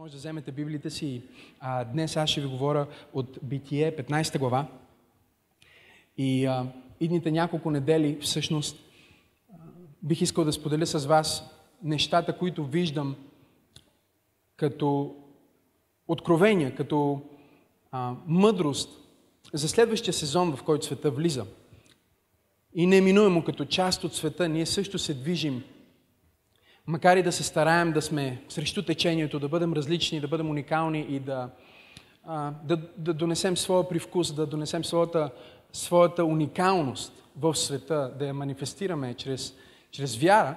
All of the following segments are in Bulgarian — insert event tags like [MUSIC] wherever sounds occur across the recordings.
може да вземете Библията си. А, днес аз ще ви говоря от Битие, 15 глава. И а, идните няколко недели, всъщност, а, бих искал да споделя с вас нещата, които виждам като откровения, като а, мъдрост за следващия сезон, в който света влиза. И неминуемо като част от света, ние също се движим макар и да се стараем да сме срещу течението, да бъдем различни, да бъдем уникални и да, а, да, да донесем своя привкус, да донесем своята, своята уникалност в света, да я манифестираме чрез, чрез вяра,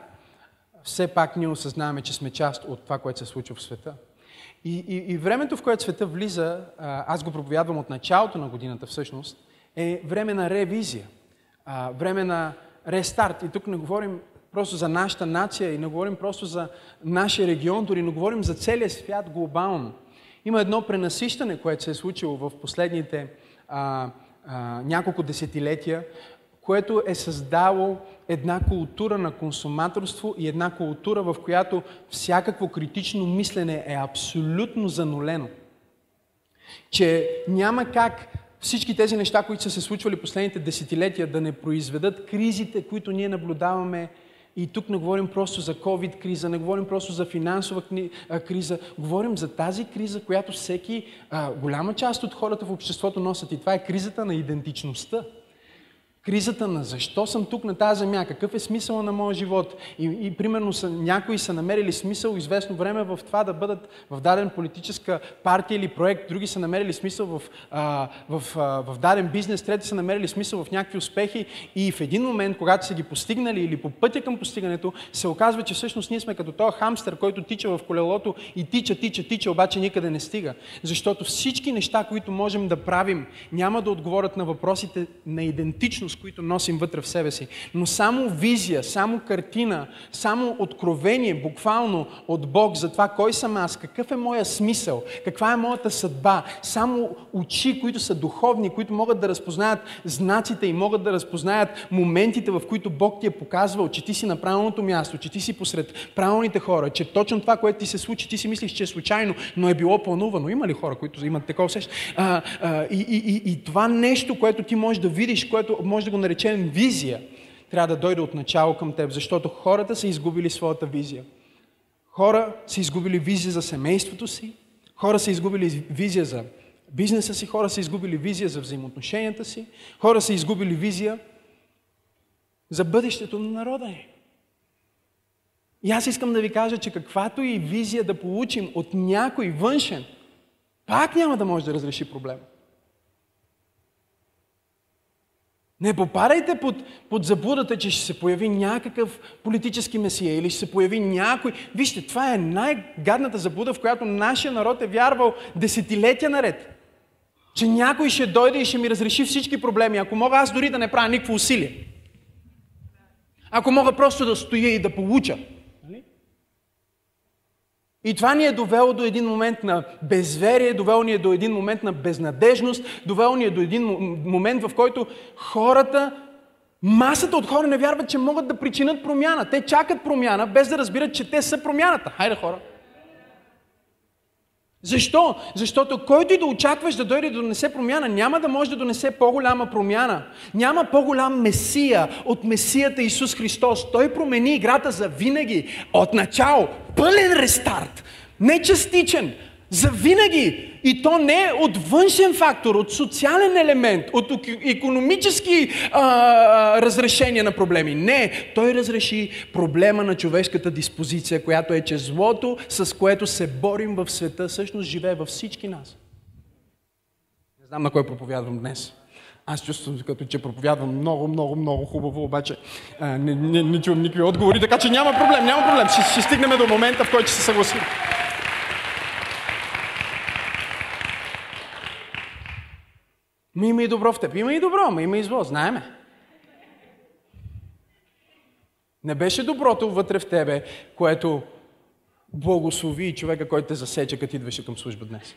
все пак ние осъзнаваме, че сме част от това, което се случва в света. И, и, и времето, в което света влиза, аз го проповядвам от началото на годината всъщност, е време на ревизия, време на рестарт. И тук не говорим просто за нашата нация и не говорим просто за нашия регион, дори не говорим за целия свят глобално. Има едно пренасищане, което се е случило в последните а, а, няколко десетилетия, което е създало една култура на консуматорство и една култура, в която всякакво критично мислене е абсолютно занулено. Че няма как всички тези неща, които са се случвали последните десетилетия, да не произведат кризите, които ние наблюдаваме и тук не говорим просто за COVID криза, не говорим просто за финансова криза, говорим за тази криза, която всеки, голяма част от хората в обществото носят. И това е кризата на идентичността. Кризата на защо съм тук на тази земя, какъв е смисъл на моя живот. И, и примерно са, някои са намерили смисъл известно време в това да бъдат в даден политическа партия или проект, други са намерили смисъл в, а, в, а, в даден бизнес, трети са намерили смисъл в някакви успехи и в един момент, когато са ги постигнали или по пътя към постигането, се оказва, че всъщност ние сме като този хамстер, който тича в колелото и тича, тича, тича, обаче никъде не стига. Защото всички неща, които можем да правим, няма да отговорят на въпросите на идентичност, всъщност, които носим вътре в себе си. Но само визия, само картина, само откровение, буквално от Бог за това кой съм аз, какъв е моя смисъл, каква е моята съдба, само очи, които са духовни, които могат да разпознаят знаците и могат да разпознаят моментите, в които Бог ти е показвал, че ти си на правилното място, че ти си посред правилните хора, че точно това, което ти се случи, ти си мислиш, че е случайно, но е било планувано. Има ли хора, които имат такова усещане? И, и, и, и това нещо, което ти можеш да видиш, което може може да го наречем визия, трябва да дойде от начало към теб, защото хората са изгубили своята визия. Хора са изгубили визия за семейството си, хора са изгубили визия за бизнеса си, хора са изгубили визия за взаимоотношенията си, хора са изгубили визия за бъдещето на народа ни. И аз искам да ви кажа, че каквато и визия да получим от някой външен, пак няма да може да разреши проблема. Не попадайте под, под заблудата, че ще се появи някакъв политически месия или ще се появи някой. Вижте, това е най-гадната заблуда, в която нашия народ е вярвал десетилетия наред. Че някой ще дойде и ще ми разреши всички проблеми, ако мога аз дори да не правя никакво усилие. Ако мога просто да стоя и да получа. И това ни е довело до един момент на безверие, довело ни е до един момент на безнадежност, довело ни е до един момент, в който хората, масата от хора не вярват, че могат да причинят промяна. Те чакат промяна, без да разбират, че те са промяната. Хайде хора! Защо? Защото който и да очакваш да дойде да донесе промяна, няма да може да донесе по-голяма промяна. Няма по-голям месия от месията Исус Христос. Той промени играта за винаги, от начало. Пълен рестарт. Не частичен, за винаги. И то не е от външен фактор, от социален елемент, от економически а, разрешения на проблеми. Не, той разреши проблема на човешката диспозиция, която е, че злото, с което се борим в света, всъщност живее във всички нас. Не знам на кой проповядвам днес. Аз чувствам, като че проповядвам много, много, много хубаво, обаче а, не, не, не чувам никакви отговори, така че няма проблем, няма проблем. Ще, ще стигнем до момента, в който ще се съгласим. Ми има и добро в теб. Има и добро, но има и зло. Знаеме. Не беше доброто вътре в тебе, което благослови човека, който те засече, като идваше към служба днес.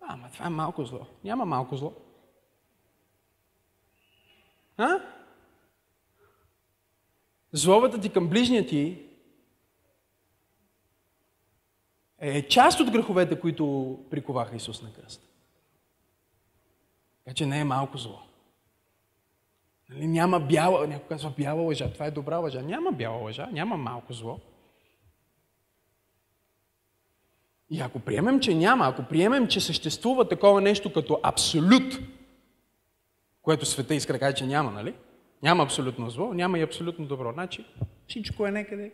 Ама това е малко зло. Няма малко зло. А? Зловата ти към ближния ти е част от греховете, които приковаха Исус на кръст. Така че не е малко зло. Нали, няма бяла, някой казва бяла лъжа, това е добра лъжа. Няма бяла лъжа, няма малко зло. И ако приемем, че няма, ако приемем, че съществува такова нещо като абсолют, което света иска да каже, че няма, нали? Няма абсолютно зло, няма и абсолютно добро. Значи всичко е некъде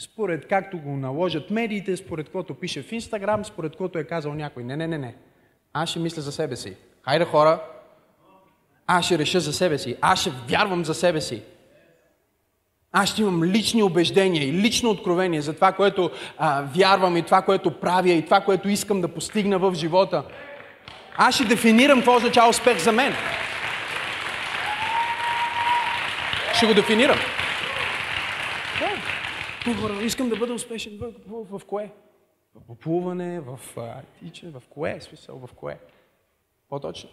според както го наложат медиите, според което пише в Инстаграм, според което е казал някой. Не, не, не, не. Аз ще мисля за себе си. Хайде хора, аз ще реша за себе си. Аз ще вярвам за себе си. Аз ще имам лични убеждения и лично откровение за това, което а, вярвам и това, което правя и това, което искам да постигна в живота. Аз ще дефинирам какво означава успех за мен. Ще го дефинирам. Хора, искам да бъда успешен в, в, в, в кое? В поплуване, в тичане, в кое? Смисъл, в кое? По-точно.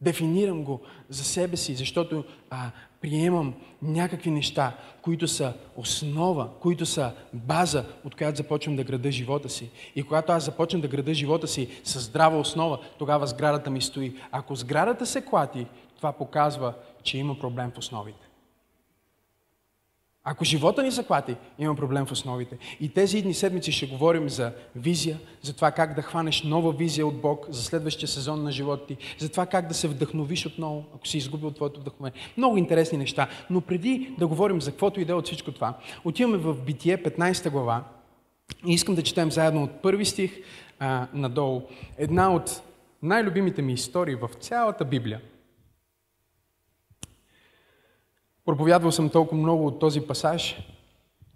Дефинирам го за себе си, защото а, приемам някакви неща, които са основа, които са база, от която започвам да града живота си. И когато аз започна да града живота си с здрава основа, тогава сградата ми стои. Ако сградата се клати, това показва, че има проблем в основите. Ако живота ни захвати, има проблем в основите. И тези едни седмици ще говорим за визия, за това как да хванеш нова визия от Бог за следващия сезон на живота ти, за това как да се вдъхновиш отново, ако си изгубил твоето вдъхновение. Много интересни неща. Но преди да говорим за каквото иде от всичко това, отиваме в Битие, 15 глава, и искам да четем заедно от първи стих а, надолу. Една от най-любимите ми истории в цялата Библия – Проповядвал съм толкова много от този пасаж,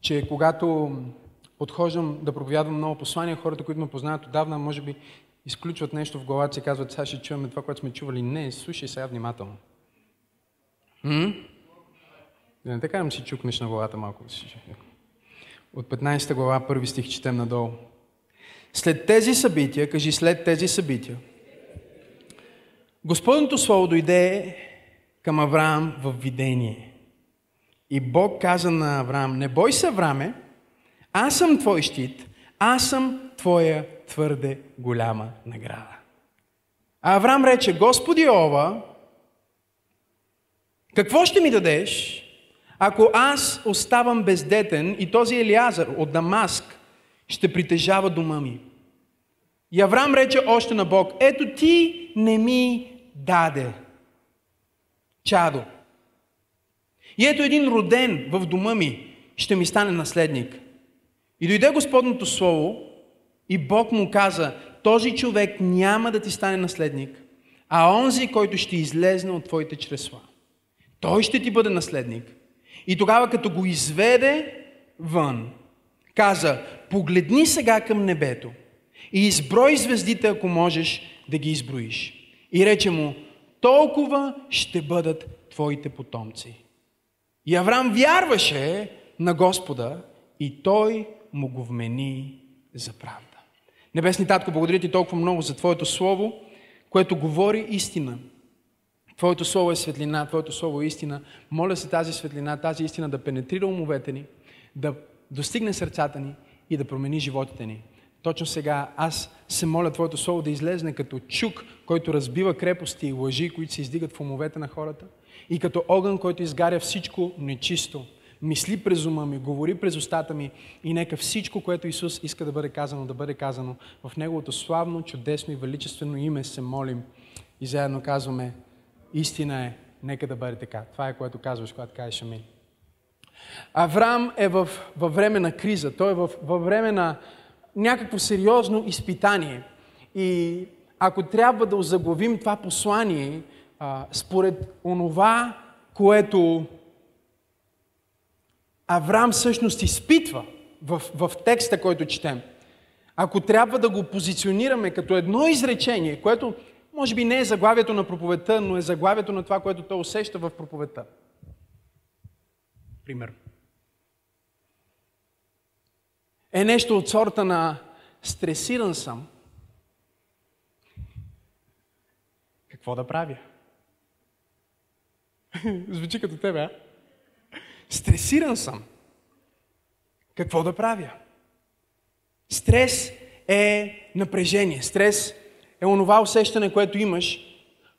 че когато подхождам да проповядвам много послания, хората, които ме познават отдавна, може би изключват нещо в главата си и казват, сега ще чуваме това, което сме чували. Не, слушай сега внимателно. М? Да не така си чукнеш на главата малко. От 15 глава, първи стих, четем надолу. След тези събития, кажи след тези събития, Господното Слово дойде към Авраам в видение. И Бог каза на Авраам, не бой се, Авраме, аз съм твой щит, аз съм твоя твърде голяма награда. А Авраам рече, Господи Ова, какво ще ми дадеш, ако аз оставам бездетен и този Елиазър от Дамаск ще притежава дома ми? И Авраам рече още на Бог, ето ти не ми даде чадо. И ето един роден в дома ми ще ми стане наследник. И дойде Господното Слово и Бог му каза, този човек няма да ти стане наследник, а онзи, който ще излезне от твоите чресла. Той ще ти бъде наследник. И тогава, като го изведе вън, каза, погледни сега към небето и изброй звездите, ако можеш да ги изброиш. И рече му, толкова ще бъдат твоите потомци. И Авраам вярваше на Господа и той му го вмени за правда. Небесни Татко, благодаря ти толкова много за Твоето Слово, което говори истина. Твоето Слово е светлина, Твоето Слово е истина. Моля се тази светлина, тази истина да пенетрира умовете ни, да достигне сърцата ни и да промени животите ни. Точно сега аз се моля Твоето Слово да излезне като чук, който разбива крепости и лъжи, които се издигат в умовете на хората – и като огън, който изгаря всичко нечисто. Мисли през ума ми, говори през устата ми и нека всичко, което Исус иска да бъде казано, да бъде казано в Неговото славно, чудесно и величествено име се молим и заедно казваме, истина е, нека да бъде така. Това е което казваш, когато кажеш амин. Авраам е в, във време на криза, той е в, във време на някакво сериозно изпитание. И ако трябва да озаглавим това послание, а, според онова, което Авраам всъщност изпитва в, в текста, който четем, ако трябва да го позиционираме като едно изречение, което може би не е заглавието на проповедта, но е заглавието на това, което той усеща в проповедта. Пример. Е нещо от сорта на стресиран съм. Какво да правя? [LAUGHS] Звучи като тебе, а? Стресиран съм. Какво да правя? Стрес е напрежение. Стрес е онова усещане, което имаш,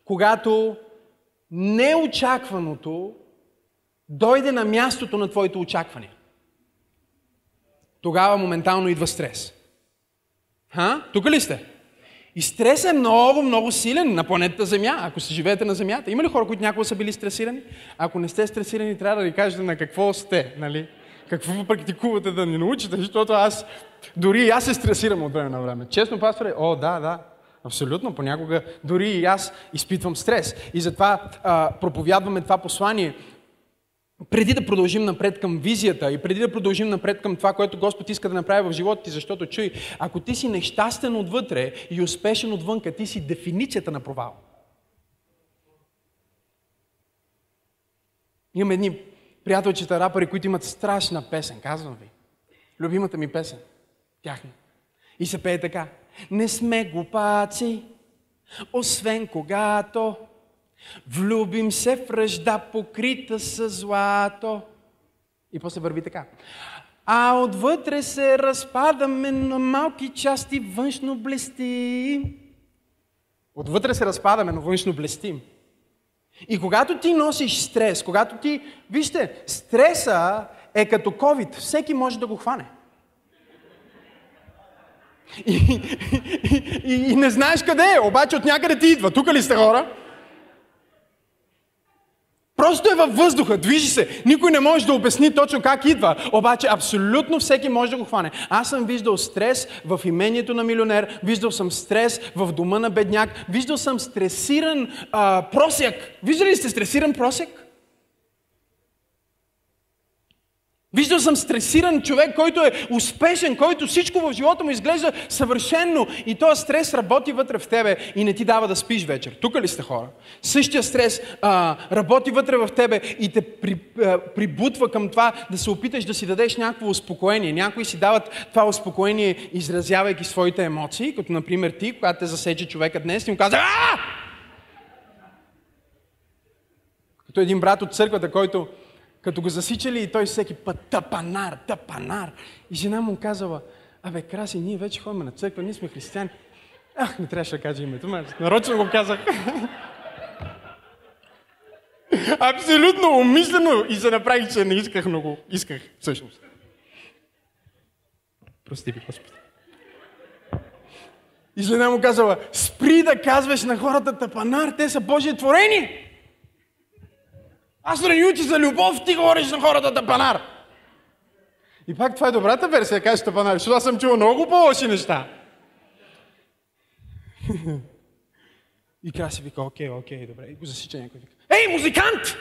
когато неочакваното дойде на мястото на твоите очаквания. Тогава моментално идва стрес. Ха? Тук ли сте? И стрес е много, много силен на планетата Земя, ако се живеете на Земята. Има ли хора, които някога са били стресирани? Ако не сте стресирани, трябва да ви кажете на какво сте, нали? Какво практикувате да ни научите, защото аз, дори и аз се стресирам от време на време. Честно, пасторе, о, да, да, Абсолютно, понякога дори и аз изпитвам стрес. И затова а, проповядваме това послание преди да продължим напред към визията и преди да продължим напред към това, което Господ иска да направи в живота ти, защото чуй, ако ти си нещастен отвътре и успешен отвънка, ти си дефиницията на провал. Имам едни приятелчета рапъри, които имат страшна песен, казвам ви. Любимата ми песен. Тяхна. И се пее така. Не сме глупаци, освен когато влюбим се в ръжда покрита с злато. И после върви така. А отвътре се разпадаме на малки части, външно блестим. Отвътре се разпадаме, но външно блестим. И когато ти носиш стрес, когато ти... Вижте, стреса е като COVID. Всеки може да го хване. И, и, и, и не знаеш къде е, обаче от някъде ти идва. Тук ли сте хора? Просто е във въздуха, движи се. Никой не може да обясни точно как идва. Обаче абсолютно всеки може да го хване. Аз съм виждал стрес в имението на милионер, виждал съм стрес в дома на бедняк, виждал съм стресиран а, просяк. Виждали сте стресиран просяк? Виждал съм стресиран човек, който е успешен, който всичко в живота му изглежда съвършенно и този стрес работи вътре в тебе и не ти дава да спиш вечер. Тук ли сте хора? Същия стрес а, работи вътре в тебе и те при, а, прибутва към това да се опиташ да си дадеш някакво успокоение. Някои си дават това успокоение, изразявайки своите емоции, като например ти, когато те засече човека днес и му каза Като един брат от църквата, който като го засичали и той всеки път тъпанар, тъпанар. И жена му казала, абе, Краси, ние вече ходим на църква, ние сме християни. Ах, не трябваше да кажа името, ма, нарочно го казах. [LAUGHS] Абсолютно умислено и се направих, че не исках много. Исках, всъщност. Прости ви, Господи. И жена му казала, спри да казваш на хората тъпанар, те са Божие творение. Аз не учи за любов, ти говориш на хората тъпанар. И пак това е добрата версия, кажеш тъпанар, защото аз съм чувал много по-лоши неща. [LAUGHS] И Краси вика, окей, окей, добре. И го засича някой. Вика, Ей, музикант!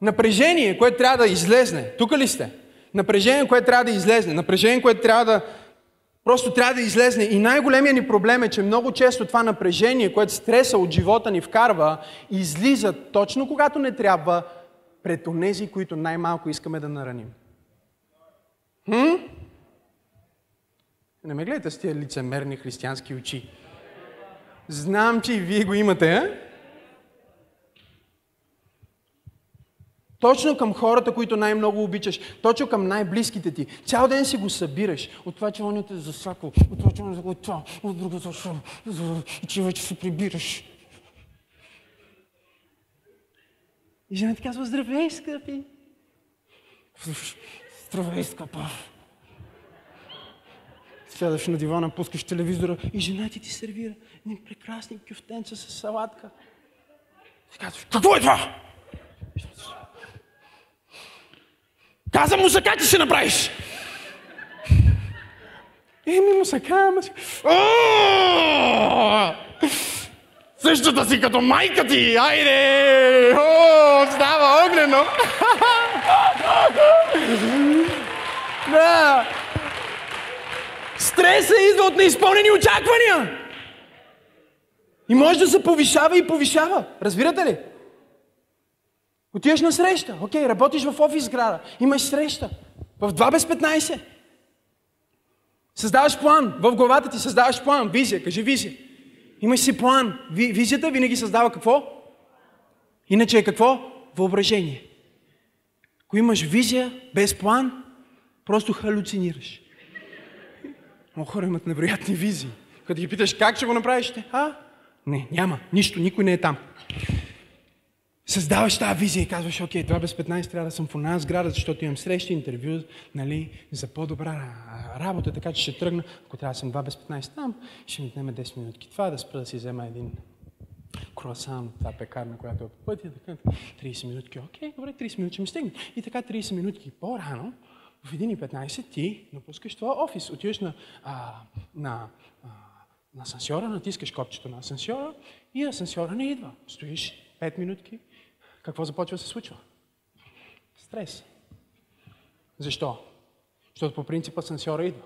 Напрежение, което трябва да излезне. Тук ли сте? Напрежение, което трябва да излезне. Напрежение, което трябва да Просто трябва да излезне. И най-големият ни проблем е, че много често това напрежение, което стреса от живота ни вкарва, излиза точно когато не трябва пред онези, които най-малко искаме да нараним. Хм? Не ме гледате с тия лицемерни християнски очи. Знам, че и вие го имате, а? Точно към хората, които най-много обичаш. Точно към най-близките ти. Цял ден си го събираш. От това, че он е засакал. От това, че он е това. От другото, и че вече се прибираш. И жена ти казва, здравей, скъпи. Здравей, скъпа. Сядаш на дивана, пускаш телевизора и жена ти ти сервира едни прекрасни кюфтенца с салатка. И казваш, какво е това? Каза му как ти ще направиш? Еми му се ама си... Същата си като майка ти! Айде! О, става огнено! да! Стресът идва от неизпълнени очаквания! И може да се повишава и повишава. Разбирате ли? Отиваш на среща. Окей, работиш в офис сграда. Имаш среща. В 2 без 15. Създаваш план. В главата ти създаваш план. Визия. Кажи визия. Имаш си план. Визията винаги създава какво? Иначе е какво? Въображение. Ако имаш визия без план, Просто халюцинираш. Много хора имат невероятни визии. Като ги питаш как ще го направиш, а? Не, няма. Нищо, никой не е там. Създаваш тази визия и казваш, окей, 2 без 15 трябва да съм в една сграда, защото имам срещи, интервю, нали, за по-добра работа, така че ще тръгна. Ако трябва да съм 2 без 15 там, ще ми отнеме 10 минутки това, да спра да си взема един круасан, това пекарна, която е по пътя, така, 30 минутки, окей, добре, 30 минути ще ми стигне. И така 30 минутки по-рано, в 1.15 ти напускаш това офис, отиваш на, а, на, на асансьора, натискаш копчето на асансьора и асансьора не идва. Стоиш 5 минутки, какво започва да се случва? Стрес. Защо? Защото по принцип асансьора идва.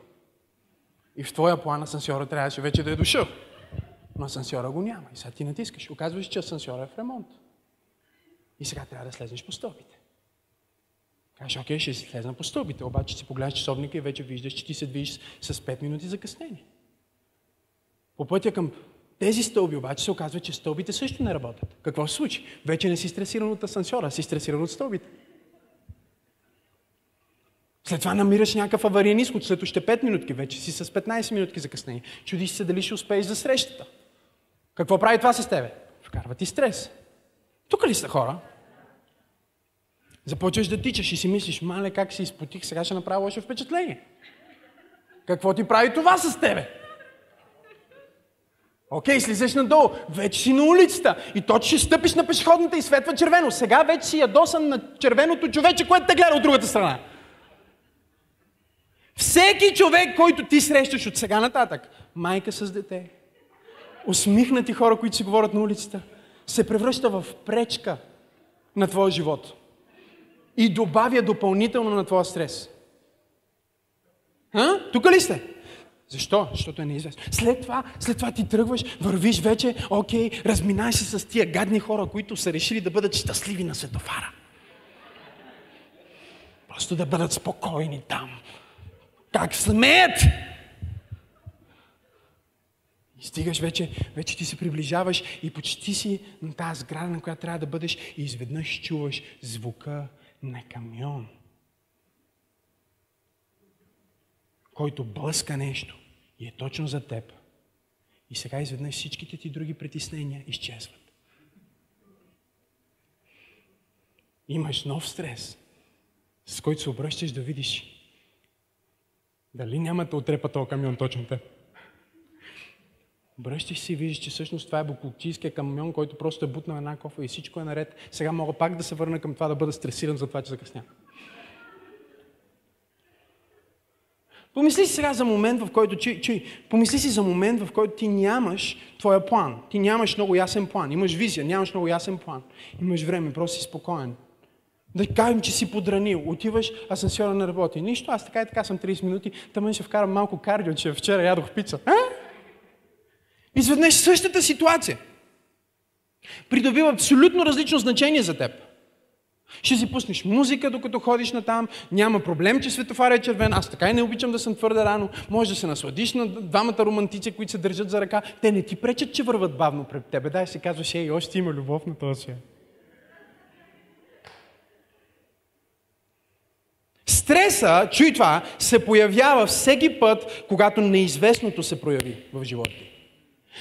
И в твоя план асансьора трябваше вече да е дошъл. Но асансьора го няма. И сега ти натискаш. Оказваш, че асансьора е в ремонт. И сега трябва да слезеш по стълбите. Кажеш, окей, ще си слезна по стълбите, обаче си погледнеш часовника и вече виждаш, че ти се движиш с 5 минути закъснение. По пътя към тези стълби обаче се оказва, че стълбите също не работят. Какво се случи? Вече не си стресиран от асансьора, си стресиран от стълбите. След това намираш някакъв авариен изход, след още 5 минутки, вече си с 15 минутки закъснение. Чудиш се дали ще успееш за срещата. Какво прави това с тебе? Вкарва ти стрес. Тук ли са хора? Започваш да тичаш и си мислиш, мале, как си изпотих, сега ще направя лошо впечатление. Какво ти прави това с тебе? Окей, слизаш надолу, вече си на улицата и то, че ще стъпиш на пешеходната и светва червено. Сега вече си ядосан на червеното човече, което те гледа от другата страна. Всеки човек, който ти срещаш от сега нататък, майка с дете, усмихнати хора, които си говорят на улицата, се превръща в пречка на твоя живот и добавя допълнително на твоя стрес. А? Тук ли сте? Защо? Защото е неизвестно. След това, след това ти тръгваш, вървиш вече, окей, разминай се с тия гадни хора, които са решили да бъдат щастливи на светофара. Просто да бъдат спокойни там. Как смеят! И стигаш вече, вече ти се приближаваш и почти си на тази сграда, на която трябва да бъдеш и изведнъж чуваш звука на камион, който блъска нещо и е точно за теб. И сега изведнъж всичките ти други притеснения изчезват. Имаш нов стрес, с който се обръщаш да видиш дали няма да отрепа този камион точно те. Обръщаш се и виждаш, че всъщност това е буклуктийския камион, който просто е бутнал една кофа и всичко е наред. Сега мога пак да се върна към това да бъда стресиран за това, че закъснях. Помисли си сега за момент, в който, чуй, чуй, помисли си за момент, в който ти нямаш твоя план. Ти нямаш много ясен план. Имаш визия, нямаш много ясен план. Имаш време, просто си спокоен. Да кажем, че си подранил. Отиваш, асансьора не работи. Нищо, аз така и така съм 30 минути, тъмън ще вкарам малко кардио, че вчера ядох пица. А? Изведнъж същата ситуация придобива абсолютно различно значение за теб. Ще си пуснеш музика, докато ходиш на там. Няма проблем, че светофара е червен. Аз така и не обичам да съм твърде рано. Може да се насладиш на двамата романтици, които се държат за ръка. Те не ти пречат, че върват бавно пред тебе. Дай си казваш, ей, още има любов на този. Стреса, чуй това, се появява всеки път, когато неизвестното се прояви в живота ти.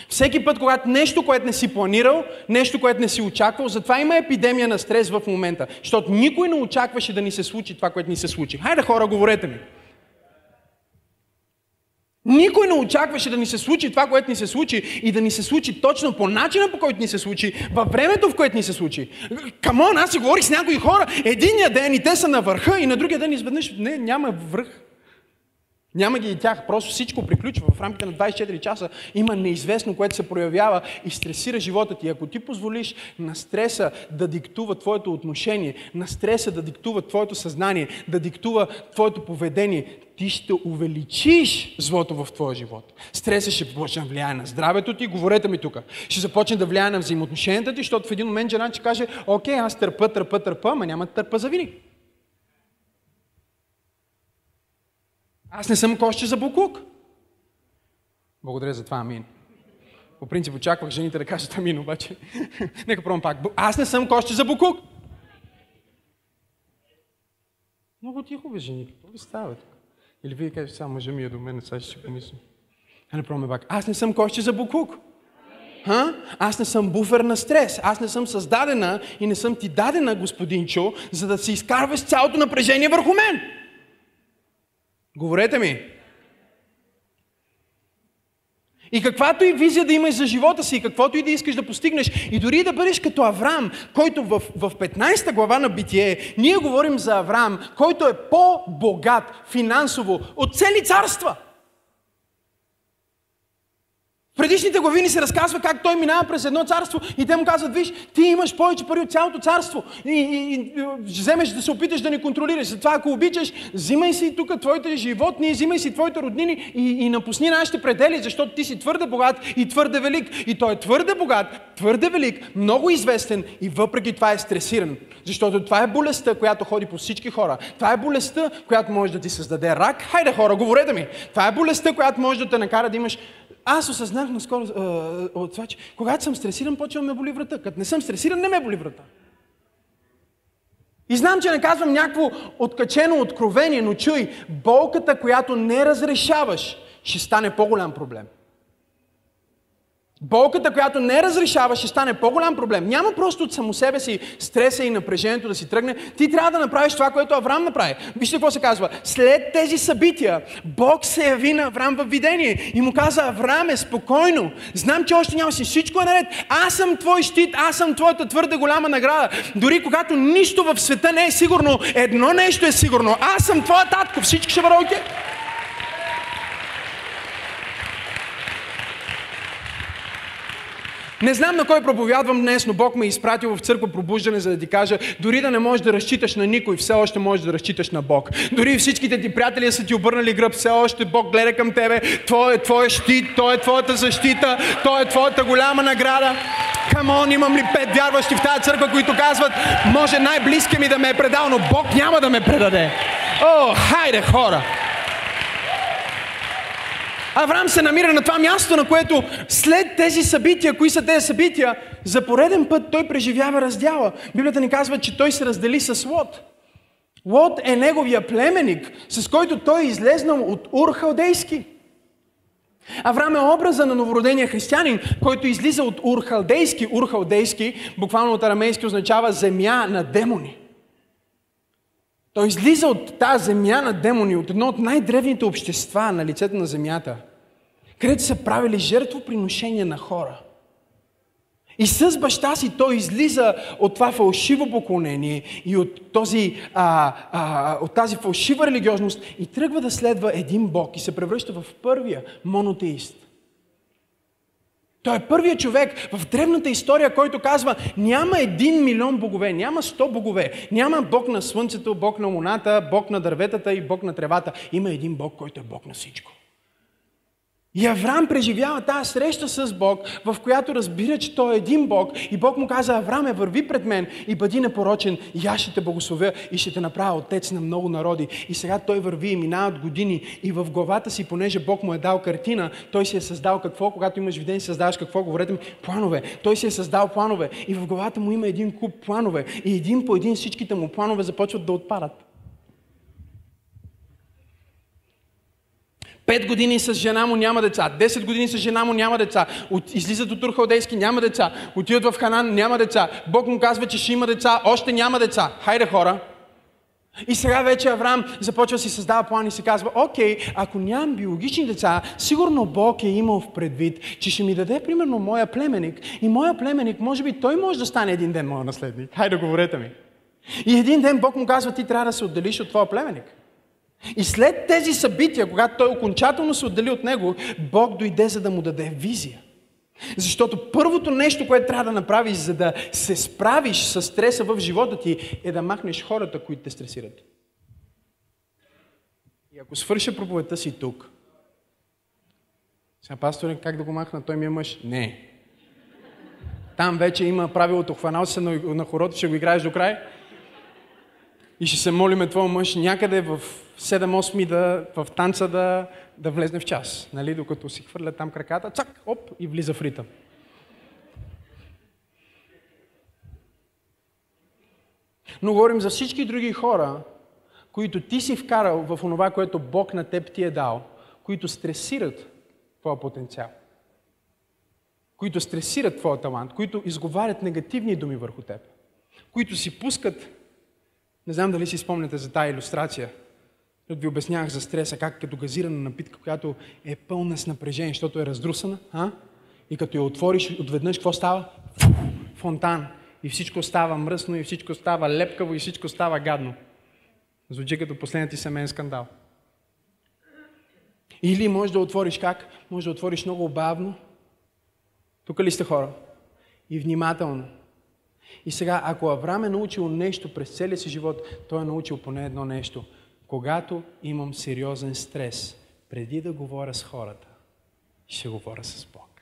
Всеки път, когато нещо, което не си планирал, нещо, което не си очаквал, затова има епидемия на стрес в момента. Защото никой не очакваше да ни се случи това, което ни се случи. Хайде хора, говорете ми. Никой не очакваше да ни се случи това, което ни се случи и да ни се случи точно по начина, по който ни се случи, във времето, в което ни се случи. Камон, аз си говорих с някои хора, единия ден и те са на върха и на другия ден изведнъж не, няма връх. Няма ги и тях, просто всичко приключва в рамките на 24 часа. Има неизвестно, което се проявява и стресира живота ти. Ако ти позволиш на стреса да диктува твоето отношение, на стреса да диктува твоето съзнание, да диктува твоето поведение, ти ще увеличиш злото в твоя живот. Стресът ще почне да влияе на здравето ти, говорете ми тук. Ще започне да влияе на взаимоотношенията ти, защото в един момент жена ще каже, окей, аз търпа, търпа, търпа, ама няма да търпа за винаги. Аз не съм кошче за буклук. Благодаря за това, амин. По принцип очаквах жените да кажат амин, обаче. [LAUGHS] Нека пробвам пак. Аз не съм кошче за буклук. Много тихо бе, жени, какво ви става тук? Или вие кажете, само мъжа ми е до мен, сега ще си помисля. А не пробваме пак. Аз не съм кощи за букук. Ха? Аз не съм буфер на стрес. Аз не съм създадена и не съм ти дадена, господинчо, за да се изкарваш цялото напрежение върху мен. Говорете ми. И каквато и визия да имаш за живота си, и каквото и да искаш да постигнеш, и дори да бъдеш като Авраам, който в, в 15 глава на Битие, ние говорим за Авраам, който е по-богат финансово от цели царства – предишните глави ни се разказва как той минава през едно царство и те му казват, виж, ти имаш повече пари от цялото царство и, и, и вземеш да се опиташ да ни контролираш. Затова ако обичаш, взимай си тук твоите животни, взимай си твоите роднини и, и напусни нашите предели, защото ти си твърде богат и твърде велик. И той е твърде богат, твърде велик, много известен и въпреки това е стресиран. Защото това е болестта, която ходи по всички хора. Това е болестта, която може да ти създаде рак. Хайде хора, говорете ми. Това е болестта, която може да те накара да имаш аз осъзнах наскоро а, от това, че когато съм стресиран, почва ме боли врата. Като не съм стресиран, не ме боли врата. И знам, че не казвам някакво откачено откровение, но чуй, болката, която не разрешаваш, ще стане по-голям проблем. Болката, която не разрешава, ще стане по-голям проблем. Няма просто от само себе си стреса и напрежението да си тръгне. Ти трябва да направиш това, което Авраам направи. Вижте какво се казва. След тези събития, Бог се яви на Авраам в видение и му каза, Авраам е спокойно. Знам, че още няма си. Всичко е наред. Аз съм твой щит, аз съм твоята твърде голяма награда. Дори когато нищо в света не е сигурно, едно нещо е сигурно. Аз съм твоя татко. Всички ще бъдат окей. Okay. Не знам на кой проповядвам днес, но Бог ме е изпратил в църква пробуждане, за да ти кажа, дори да не можеш да разчиташ на никой, все още можеш да разчиташ на Бог. Дори всичките ти приятели са ти обърнали гръб, все още Бог гледа към тебе. Той е твоя щит, Той е твоята защита, Той е твоята голяма награда. Камон, имам ли пет вярващи в тази църква, които казват, може най-близкият ми да ме е предал, но Бог няма да ме предаде. О, хайде хора! Авраам се намира на това място, на което след тези събития, кои са тези събития, за пореден път той преживява раздяла. Библията ни казва, че той се раздели с Лот. Лот е неговия племенник, с който той е излезнал от Ур Халдейски. Авраам е образа на новородения християнин, който излиза от Урхалдейски. Урхалдейски, буквално от арамейски, означава земя на демони. Той излиза от тази земя на демони, от едно от най-древните общества на лицето на земята, където са правили жертвоприношения на хора. И с баща си той излиза от това фалшиво поклонение и от, този, а, а, от тази фалшива религиозност и тръгва да следва един Бог и се превръща в първия монотеист. Той е първият човек в древната история, който казва, няма един милион богове, няма сто богове, няма Бог на слънцето, Бог на луната, Бог на дърветата и Бог на тревата. Има един Бог, който е Бог на всичко. И Авраам преживява тази среща с Бог, в която разбира, че той е един Бог. И Бог му каза, Аврааме, върви пред мен и бъди непорочен. И аз ще те благословя и ще те направя отец на много народи. И сега той върви и минават години. И в главата си, понеже Бог му е дал картина, той си е създал какво? Когато имаш видение, създаваш какво? Говорете ми, планове. Той си е създал планове. И в главата му има един куп планове. И един по един всичките му планове започват да отпадат. Пет години с жена му няма деца. Десет години с жена му няма деца. От, излизат от Урхалдейски, няма деца. Отиват в Ханан, няма деца. Бог му казва, че ще има деца, още няма деца. Хайде хора. И сега вече Авраам започва да си създава план и се казва, окей, ако нямам биологични деца, сигурно Бог е имал в предвид, че ще ми даде примерно моя племенник. И моя племенник, може би той може да стане един ден моя наследник. Хайде, говорете ми. И един ден Бог му казва, ти трябва да се отделиш от твоя племенник. И след тези събития, когато той окончателно се отдели от него, Бог дойде за да му даде визия. Защото първото нещо, което трябва да направиш, за да се справиш с стреса в живота ти, е да махнеш хората, които те стресират. И ако свърша проповедта си тук, сега пасторе, как да го махна? Той ми е мъж. Не. Там вече има правилото, хванал се на, на хорото, ще го играеш до край. И ще се молиме твоя мъж някъде в 7-8 да, в танца да, да влезне в час. Нали? Докато си хвърля там краката, цак, оп, и влиза в ритъм. Но говорим за всички други хора, които ти си вкарал в онова, което Бог на теб ти е дал, които стресират твоя потенциал, които стресират твоя талант, които изговарят негативни думи върху теб, които си пускат, не знам дали си спомняте за тази иллюстрация, като ви обяснявах за стреса, как като газирана напитка, която е пълна с напрежение, защото е раздрусана, а? и като я отвориш отведнъж, какво става? Фонтан. И всичко става мръсно, и всичко става лепкаво, и всичко става гадно. Звучи като последният ти семейен скандал. Или може да отвориш как? Може да отвориш много бавно. Тук ли сте хора? И внимателно. И сега, ако Авраам е научил нещо през целия си живот, той е научил поне едно нещо. Когато имам сериозен стрес, преди да говоря с хората, ще говоря с Бог.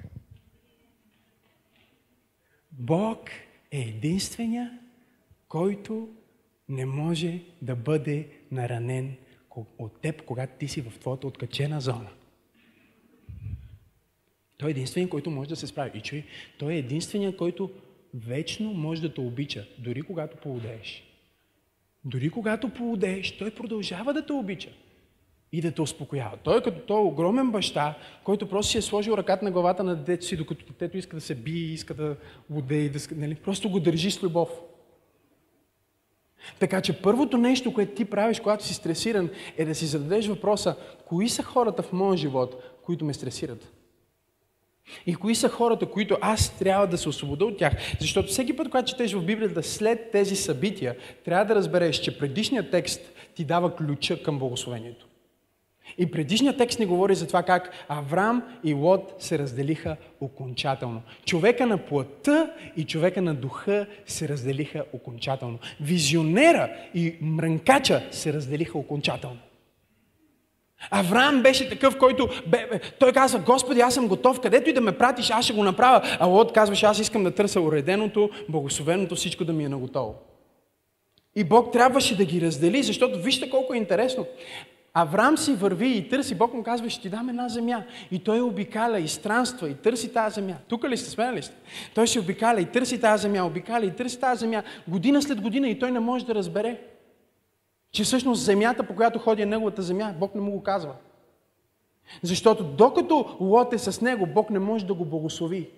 Бог е единствения, който не може да бъде наранен от теб, когато ти си в твоята откачена зона. Той е единственият, който може да се справи. И чуй, той е единственият, който вечно може да те обича, дори когато поудееш. Дори когато поудееш, той продължава да те обича и да те успокоява. Той е като той огромен баща, който просто си е сложил ръката на главата на детето си, докато детето иска да се бие, иска да лудее, да, нали? просто го държи с любов. Така че първото нещо, което ти правиш, когато си стресиран, е да си зададеш въпроса, кои са хората в моя живот, които ме стресират? И кои са хората, които аз трябва да се освобода от тях? Защото всеки път, когато четеш в Библията след тези събития, трябва да разбереш, че предишният текст ти дава ключа към благословението. И предишният текст ни говори за това как Авраам и Лот се разделиха окончателно. Човека на плътта и човека на духа се разделиха окончателно. Визионера и мрънкача се разделиха окончателно. Авраам беше такъв, който бе, бе, той казва, Господи, аз съм готов, където и да ме пратиш, аз ще го направя. А Лот казваше, аз искам да търся уреденото, благословеното, всичко да ми е наготово. И Бог трябваше да ги раздели, защото вижте колко е интересно. Авраам си върви и търси, Бог му казва, ще ти дам една земя. И той обикаля и странства и търси тази земя. Тук ли сте, смели сте? Той си обикаля и търси тази земя, обикаля и търси тази земя. Година след година и той не може да разбере, че всъщност земята, по която ходи е неговата земя, Бог не му го казва. Защото докато Лот е с него, Бог не може да го благослови.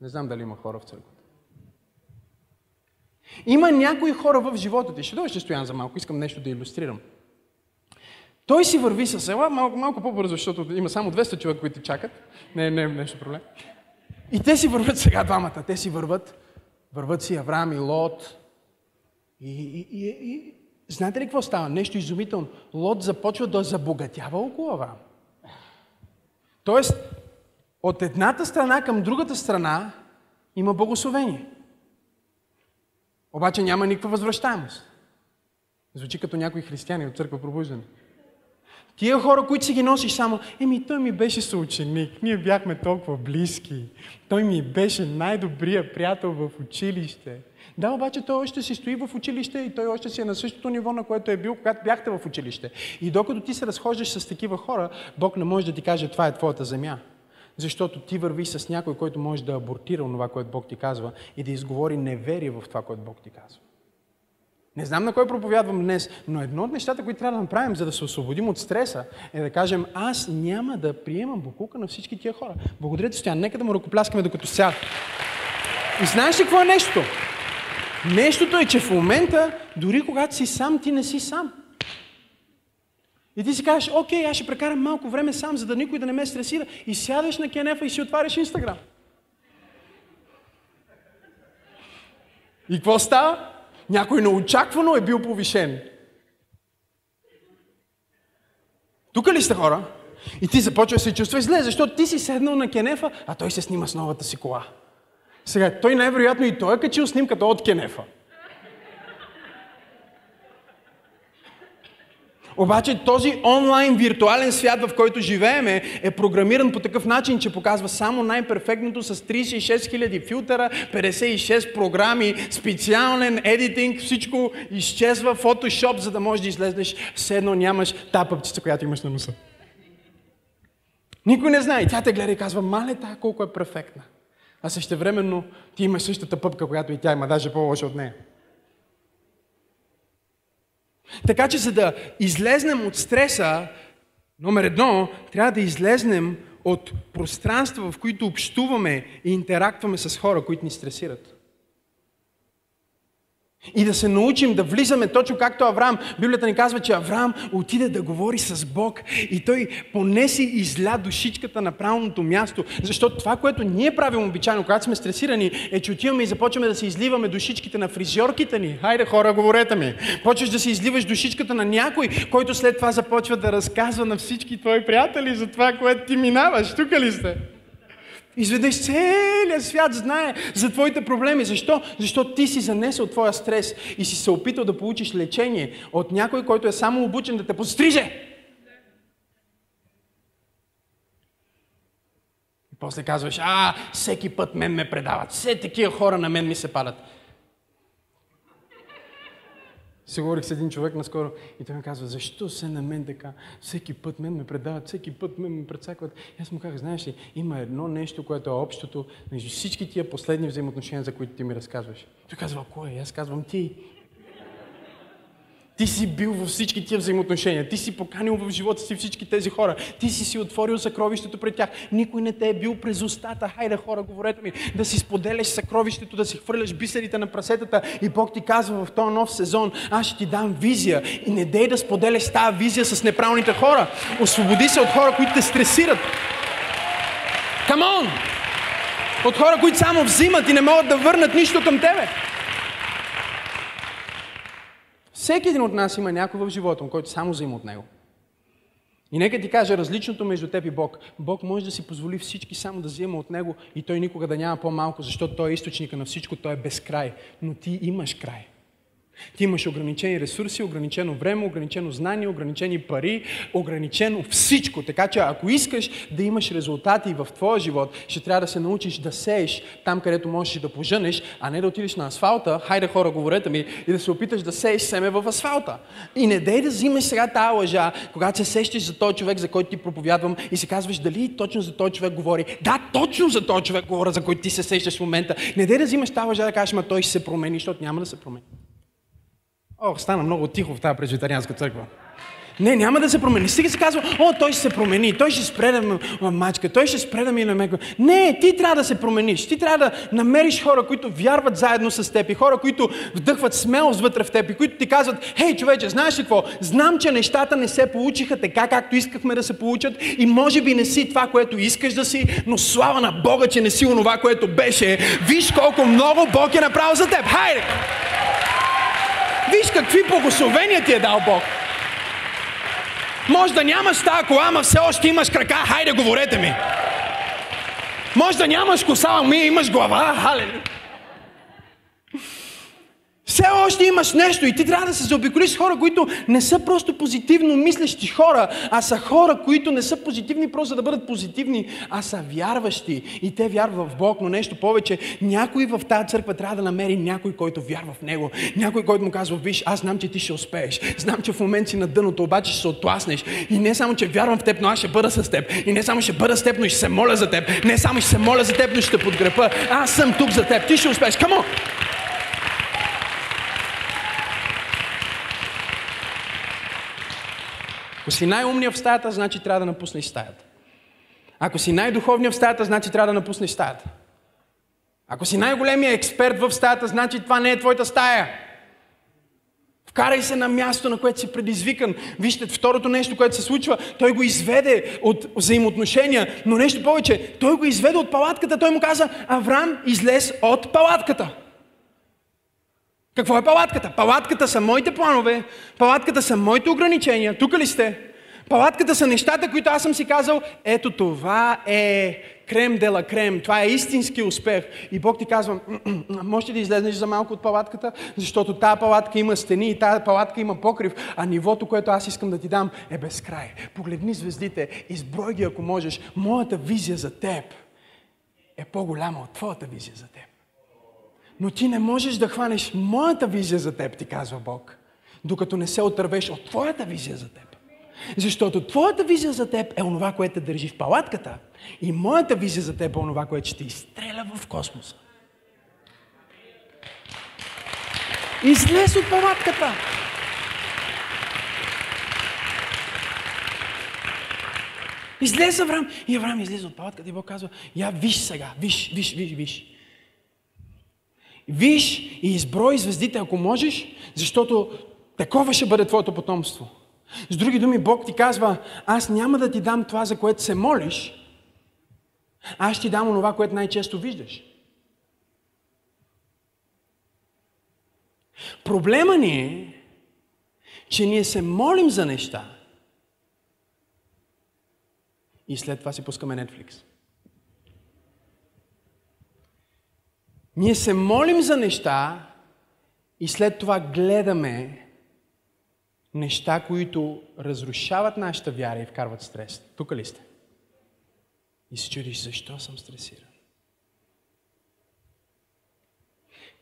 Не знам дали има хора в църквата. Има някои хора в живота ти. Ще дойде, стоян за малко. Искам нещо да иллюстрирам. Той си върви с села, малко, малко по-бързо, защото има само 200 човека, които чакат. Не, не, нещо проблем. И те си върват сега двамата. Те си върват. Върват си Авраам и Лот. И, и, и, и знаете ли какво става? Нещо изумително. Лот започва да забогатява около Авраам. Тоест, от едната страна към другата страна има благословение. Обаче няма никаква възвръщаемост. Звучи като някои християни от църква пробуждане. Тия хора, които си ги носиш само, еми той ми беше съученик, ние бяхме толкова близки, той ми беше най-добрия приятел в училище. Да, обаче той още си стои в училище и той още си е на същото ниво, на което е бил, когато бяхте в училище. И докато ти се разхождаш с такива хора, Бог не може да ти каже, това е твоята земя. Защото ти върви с някой, който може да абортира това, което Бог ти казва и да изговори неверие в това, което Бог ти казва. Не знам на кой проповядвам днес, но едно от нещата, които трябва да направим, за да се освободим от стреса, е да кажем, аз няма да приемам букука на всички тия хора. Благодаря ти, Стоян. Нека да му ръкопляскаме докато сяда. И знаеш ли какво е нещото? Нещото е, че в момента, дори когато си сам, ти не си сам. И ти си кажеш, окей, аз ще прекарам малко време сам, за да никой да не ме стресира. И сядаш на кенефа и си отваряш Инстаграм. И какво става? Някой неочаквано е бил повишен. Тук ли сте хора? И ти започваш да се чувстваш зле, защото ти си седнал на кенефа, а той се снима с новата си кола. Сега, той най-вероятно и той е качил снимката от кенефа. Обаче този онлайн виртуален свят, в който живееме, е програмиран по такъв начин, че показва само най-перфектното с 36 000 филтъра, 56 програми, специален едитинг, всичко изчезва, фотошоп, за да можеш да излезнеш, все едно нямаш тапъпчица, която имаш на носа. Никой не знае. Тя те гледа и казва, мале тая колко е перфектна. А същевременно ти имаш същата пъпка, която и тя има, даже по-лоша от нея. Така че за да излезнем от стреса, номер едно, трябва да излезнем от пространства, в които общуваме и интерактваме с хора, които ни стресират. И да се научим да влизаме точно както Авраам. Библията ни казва, че Авраам отиде да говори с Бог и той понеси изля душичката на правилното място. Защото това, което ние правим обичайно, когато сме стресирани, е, че отиваме и започваме да се изливаме душичките на фризьорките ни. Хайде хора, говорете ми. Почваш да се изливаш душичката на някой, който след това започва да разказва на всички твои приятели за това, което ти минаваш. Тук ли сте? Изведнъж целият свят знае за твоите проблеми. Защо? Защото ти си занесъл твоя стрес и си се опитал да получиш лечение от някой, който е само обучен да те подстриже. И после казваш, а, всеки път мен ме предават. Все такива хора на мен ми се падат. Се говорих с един човек наскоро и той ми казва, защо се на мен така? Всеки път мен ме предават, всеки път мен ме прецакват. И аз му казах, знаеш ли, има едно нещо, което е общото между всички тия последни взаимоотношения, за които ти ми разказваш. Той казва, кое? И аз казвам, ти. Ти си бил във всички тия взаимоотношения. Ти си поканил в живота си всички тези хора. Ти си си отворил съкровището пред тях. Никой не те е бил през устата. Хайде хора, говорете ми, да си споделяш съкровището, да си хвърляш бисерите на прасетата. И Бог ти казва в този нов сезон, аз ще ти дам визия. И не дей да споделяш тази визия с неправилните хора. Освободи се от хора, които те стресират. Камон! От хора, които само взимат и не могат да върнат нищо към тебе. Всеки един от нас има някой в живота който само взима от него. И нека ти кажа различното между теб и Бог. Бог може да си позволи всички само да взима от Него и Той никога да няма по-малко, защото Той е източника на всичко, Той е безкрай. Но ти имаш край. Ти имаш ограничени ресурси, ограничено време, ограничено знание, ограничени пари, ограничено всичко. Така че ако искаш да имаш резултати в твоя живот, ще трябва да се научиш да сееш там, където можеш да поженеш, а не да отидеш на асфалта, хайде хора, говорете ми, и да се опиташ да сееш семе в асфалта. И не дей да взимаш сега тази лъжа, когато се сещиш за този човек, за който ти проповядвам и се казваш дали точно за този човек говори. Да, точно за този човек говоря, за който ти се сещаш в момента. Не дей да взимаш тази лъжа да кажеш, ма той ще се промени, защото няма да се промени. Ох, стана много тихо в тази прежитарианска църква. Не, няма да се промени. Стига се казва, о, той ще се промени, той ще спре да мачка, той ще спре да ми намека. Не, ти трябва да се промениш. Ти трябва да намериш хора, които вярват заедно с теб и хора, които вдъхват смелост вътре в теб и които ти казват, хей, човече, знаеш ли какво? Знам, че нещата не се получиха така, както искахме да се получат и може би не си това, което искаш да си, но слава на Бога, че не си онова, което беше. Виж колко много Бог е направил за теб. Хайде! Виж какви благословения ти е дал Бог. Може да нямаш тази кола, ама все още имаш крака. Хайде, говорете ми. Може да нямаш коса, ама имаш глава. Халелуя. Все още имаш нещо и ти трябва да се заобиколиш с хора, които не са просто позитивно мислещи хора, а са хора, които не са позитивни просто да бъдат позитивни, а са вярващи. И те вярват в Бог, но нещо повече. Някой в тази църква трябва да намери някой, който вярва в Него. Някой, който му казва, виж, аз знам, че ти ще успееш. Знам, че в момент си на дъното, обаче ще се отласнеш. И не само, че вярвам в теб, но аз ще бъда с теб. И не само ще бъда с теб, но ще се моля за теб. Не само ще се моля за теб, но ще те подкрепа. Аз съм тук за теб. Ти ще успееш. Камо! Си най-умният в стаята, значи трябва да напуснеш стаята. Ако си най-духовният в стаята, значи трябва да напуснеш стаята. Ако си най-големият експерт в стаята, значи това не е твоята стая. Вкарай се на място, на което си предизвикан. Вижте, второто нещо, което се случва, той го изведе от взаимоотношения, но нещо повече. Той го изведе от палатката. Той му каза, Авраам, излез от палатката. Какво е палатката? Палатката са моите планове, палатката са моите ограничения. Тук ли сте? Палатката са нещата, които аз съм си казал, ето това е крем дела крем, това е истински успех. И Бог ти казва, можеш да излезнеш за малко от палатката, защото тази палатка има стени и тази палатка има покрив, а нивото, което аз искам да ти дам е безкрай. Погледни звездите, изброй ги ако можеш. Моята визия за теб е по-голяма от твоята визия за теб. Но ти не можеш да хванеш моята визия за теб, ти казва Бог, докато не се отървеш от твоята визия за теб. Защото твоята визия за теб е онова, което те държи в палатката. И моята визия за теб е онова, което ще изстреля в космоса. Излез от палатката! Излез Авраам. И Авраам излезе от палатката и Бог казва, я виж сега, виж, виж, виж, виж. Виж и изброй звездите, ако можеш, защото такова ще бъде твоето потомство. С други думи, Бог ти казва, аз няма да ти дам това, за което се молиш, аз ти дам онова, което най-често виждаш. Проблема ни е, че ние се молим за неща и след това си пускаме Netflix. Ние се молим за неща и след това гледаме неща, които разрушават нашата вяра и вкарват стрес. Тук ли сте? И се чудиш, защо съм стресиран?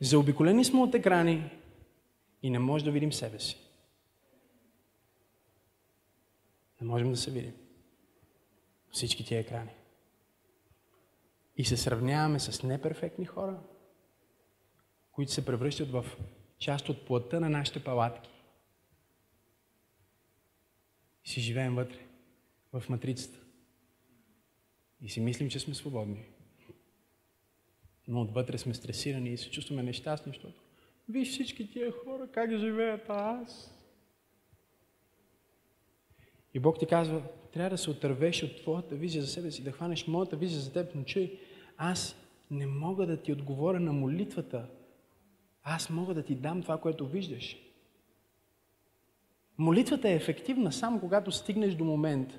Заобиколени сме от екрани и не можем да видим себе си. Не можем да се видим. Всички тия екрани. И се сравняваме с неперфектни хора, които се превръщат в част от плътта на нашите палатки. И си живеем вътре, в матрицата. И си мислим, че сме свободни. Но отвътре сме стресирани и се чувстваме нещастни, защото виж всички тия хора как живеят, аз. И Бог ти казва, трябва да се отървеш от твоята визия за себе си, да хванеш моята визия за теб, но чуй, аз не мога да ти отговоря на молитвата. Аз мога да ти дам това, което виждаш. Молитвата е ефективна само когато стигнеш до момент,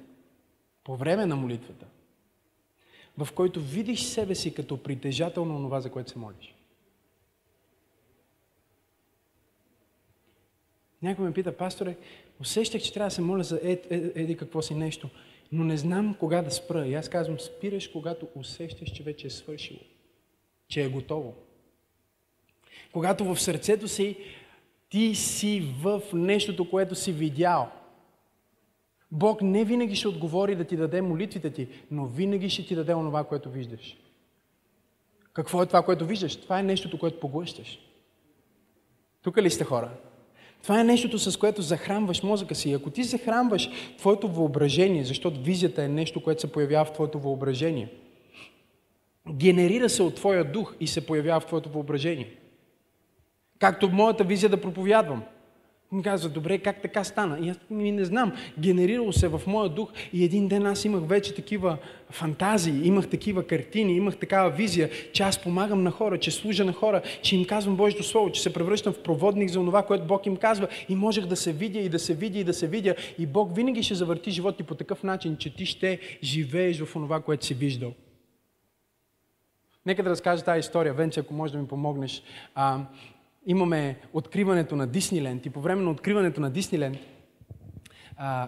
по време на молитвата, в който видиш себе си като притежател на това, за което се молиш. Някой ме пита, пасторе, усещах, че трябва да се моля за еди, ед, еди какво си нещо, но не знам кога да спра. И аз казвам, спираш, когато усещаш, че вече е свършило, че е готово. Когато в сърцето си ти си в нещото, което си видял. Бог не винаги ще отговори да ти даде молитвите ти, но винаги ще ти даде онова, което виждаш. Какво е това, което виждаш? Това е нещото, което поглъщаш. Тук ли сте хора? Това е нещото, с което захранваш мозъка си. И ако ти захранваш твоето въображение, защото визията е нещо, което се появява в твоето въображение, генерира се от твоя дух и се появява в твоето въображение. Както моята визия да проповядвам. Ми казва, добре, как така стана? И аз ми не знам. Генерирало се в моя дух и един ден аз имах вече такива фантазии, имах такива картини, имах такава визия, че аз помагам на хора, че служа на хора, че им казвам Божието Слово, че се превръщам в проводник за това, което Бог им казва. И можех да се видя и да се видя и да се видя. И Бог винаги ще завърти живота ти по такъв начин, че ти ще живееш в това, което си виждал. Нека да разкажа тази история. Венче, ако можеш да ми помогнеш. Имаме откриването на Дисниленд и по време на откриването на Дисниленд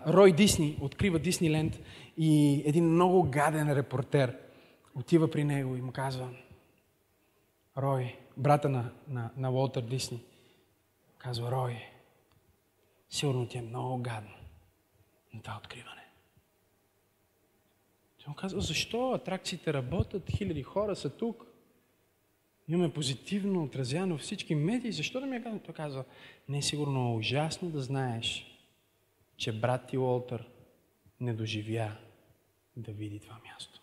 Рой Дисни открива Дисниленд и един много гаден репортер отива при него и му казва Рой, брата на, на, на Уолтер Дисни, казва Рой, сигурно ти е много гадно на това откриване. Той му казва, защо атракциите работят, хиляди хора са тук, имаме позитивно отразяно всички медии, защо да ми е казано? Той казва, не е сигурно е ужасно да знаеш, че брат ти Уолтър не доживя да види това място.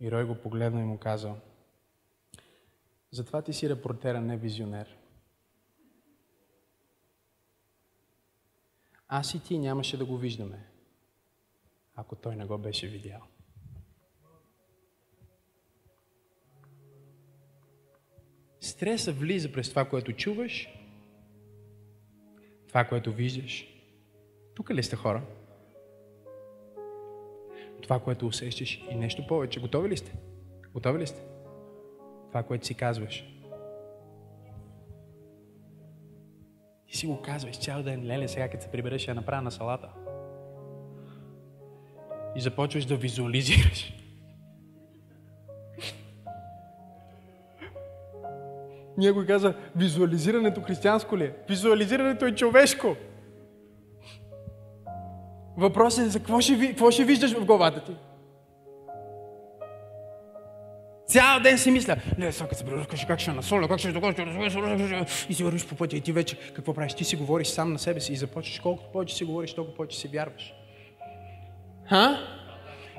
И Рой го погледна и му каза, затова ти си репортера, не визионер. Аз и ти нямаше да го виждаме, ако той не го беше видял. Стреса влиза през това, което чуваш, това, което виждаш. Тук ли сте хора? Това, което усещаш и нещо повече. Готови ли сте? Готови ли сте? Това, което си казваш. Ти си го казваш цял ден, леле, сега като се прибереш, я направя на салата. И започваш да визуализираш. Някой каза, визуализирането християнско ли е? Визуализирането е човешко. Въпросът е за какво ще, какво ще виждаш в главата ти? Цял ден си мисля, не, сега се превръзкаш, как ще насоля, как ще докажа, и си вървиш по пътя и ти вече какво правиш? Ти си говориш сам на себе си и започваш колкото повече си говориш, толкова повече си вярваш. Ха?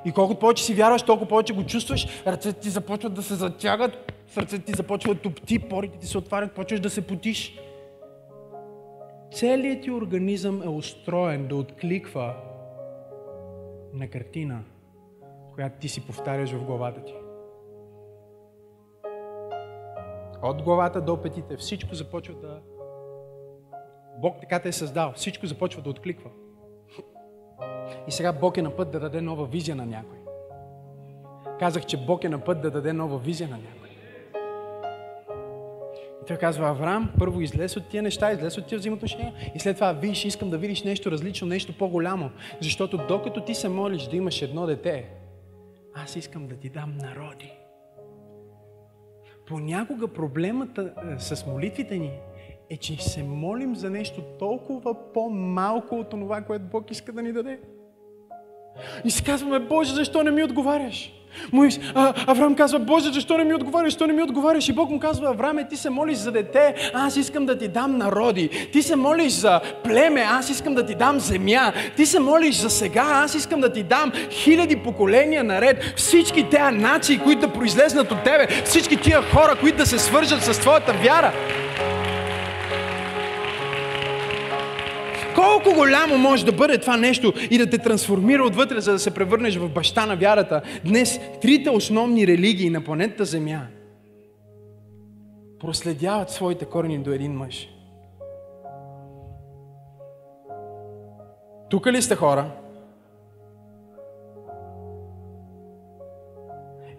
И колкото повече си вярваш, толкова повече го чувстваш, ръцете ти започват да се затягат, сърцето ти започва да топти, порите ти се отварят, почваш да се потиш. Целият ти организъм е устроен да откликва на картина, която ти си повтаряш в главата ти. От главата до петите всичко започва да... Бог така те е създал. Всичко започва да откликва. И сега Бог е на път да даде нова визия на някой. Казах, че Бог е на път да даде нова визия на някой. И той казва, Авраам, първо излез от тия неща, излез от тия взаимоотношения и след това виж, искам да видиш нещо различно, нещо по-голямо. Защото докато ти се молиш да имаш едно дете, аз искам да ти дам народи. Понякога проблемата е, с молитвите ни е, че се молим за нещо толкова по-малко от това, което Бог иска да ни даде. И си казваме, Боже, защо не ми отговаряш? Моис, а, Авраам казва, Боже, защо не ми отговаряш? Защо не ми отговаряш? И Бог му казва, Аврааме, ти се молиш за дете, аз искам да ти дам народи. Ти се молиш за племе, аз искам да ти дам земя. Ти се молиш за сега, аз искам да ти дам хиляди поколения наред. Всички тези нации, които да произлезнат от тебе, всички тия хора, които да се свържат с твоята вяра. Колко голямо може да бъде това нещо и да те трансформира отвътре, за да се превърнеш в баща на вярата. Днес трите основни религии на планетата Земя проследяват своите корени до един мъж. Тук ли сте хора?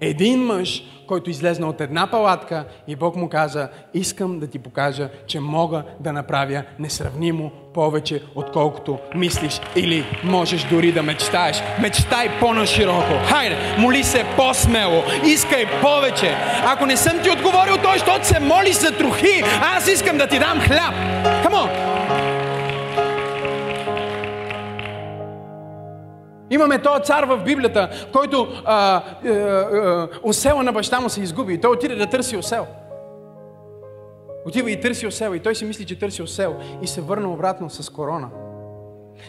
Един мъж, който излезна от една палатка и Бог му каза, искам да ти покажа, че мога да направя несравнимо повече, отколкото мислиш или можеш дори да мечтаеш. Мечтай по-нашироко. Хайде, моли се по-смело. Искай повече. Ако не съм ти отговорил той, защото се молиш за трохи, аз искам да ти дам хляб. Come Имаме този цар в Библията, който а, а, а, осела на баща му се изгуби и той отиде да търси осел. Отива и търси осел и той си мисли, че търси осел и се върна обратно с корона.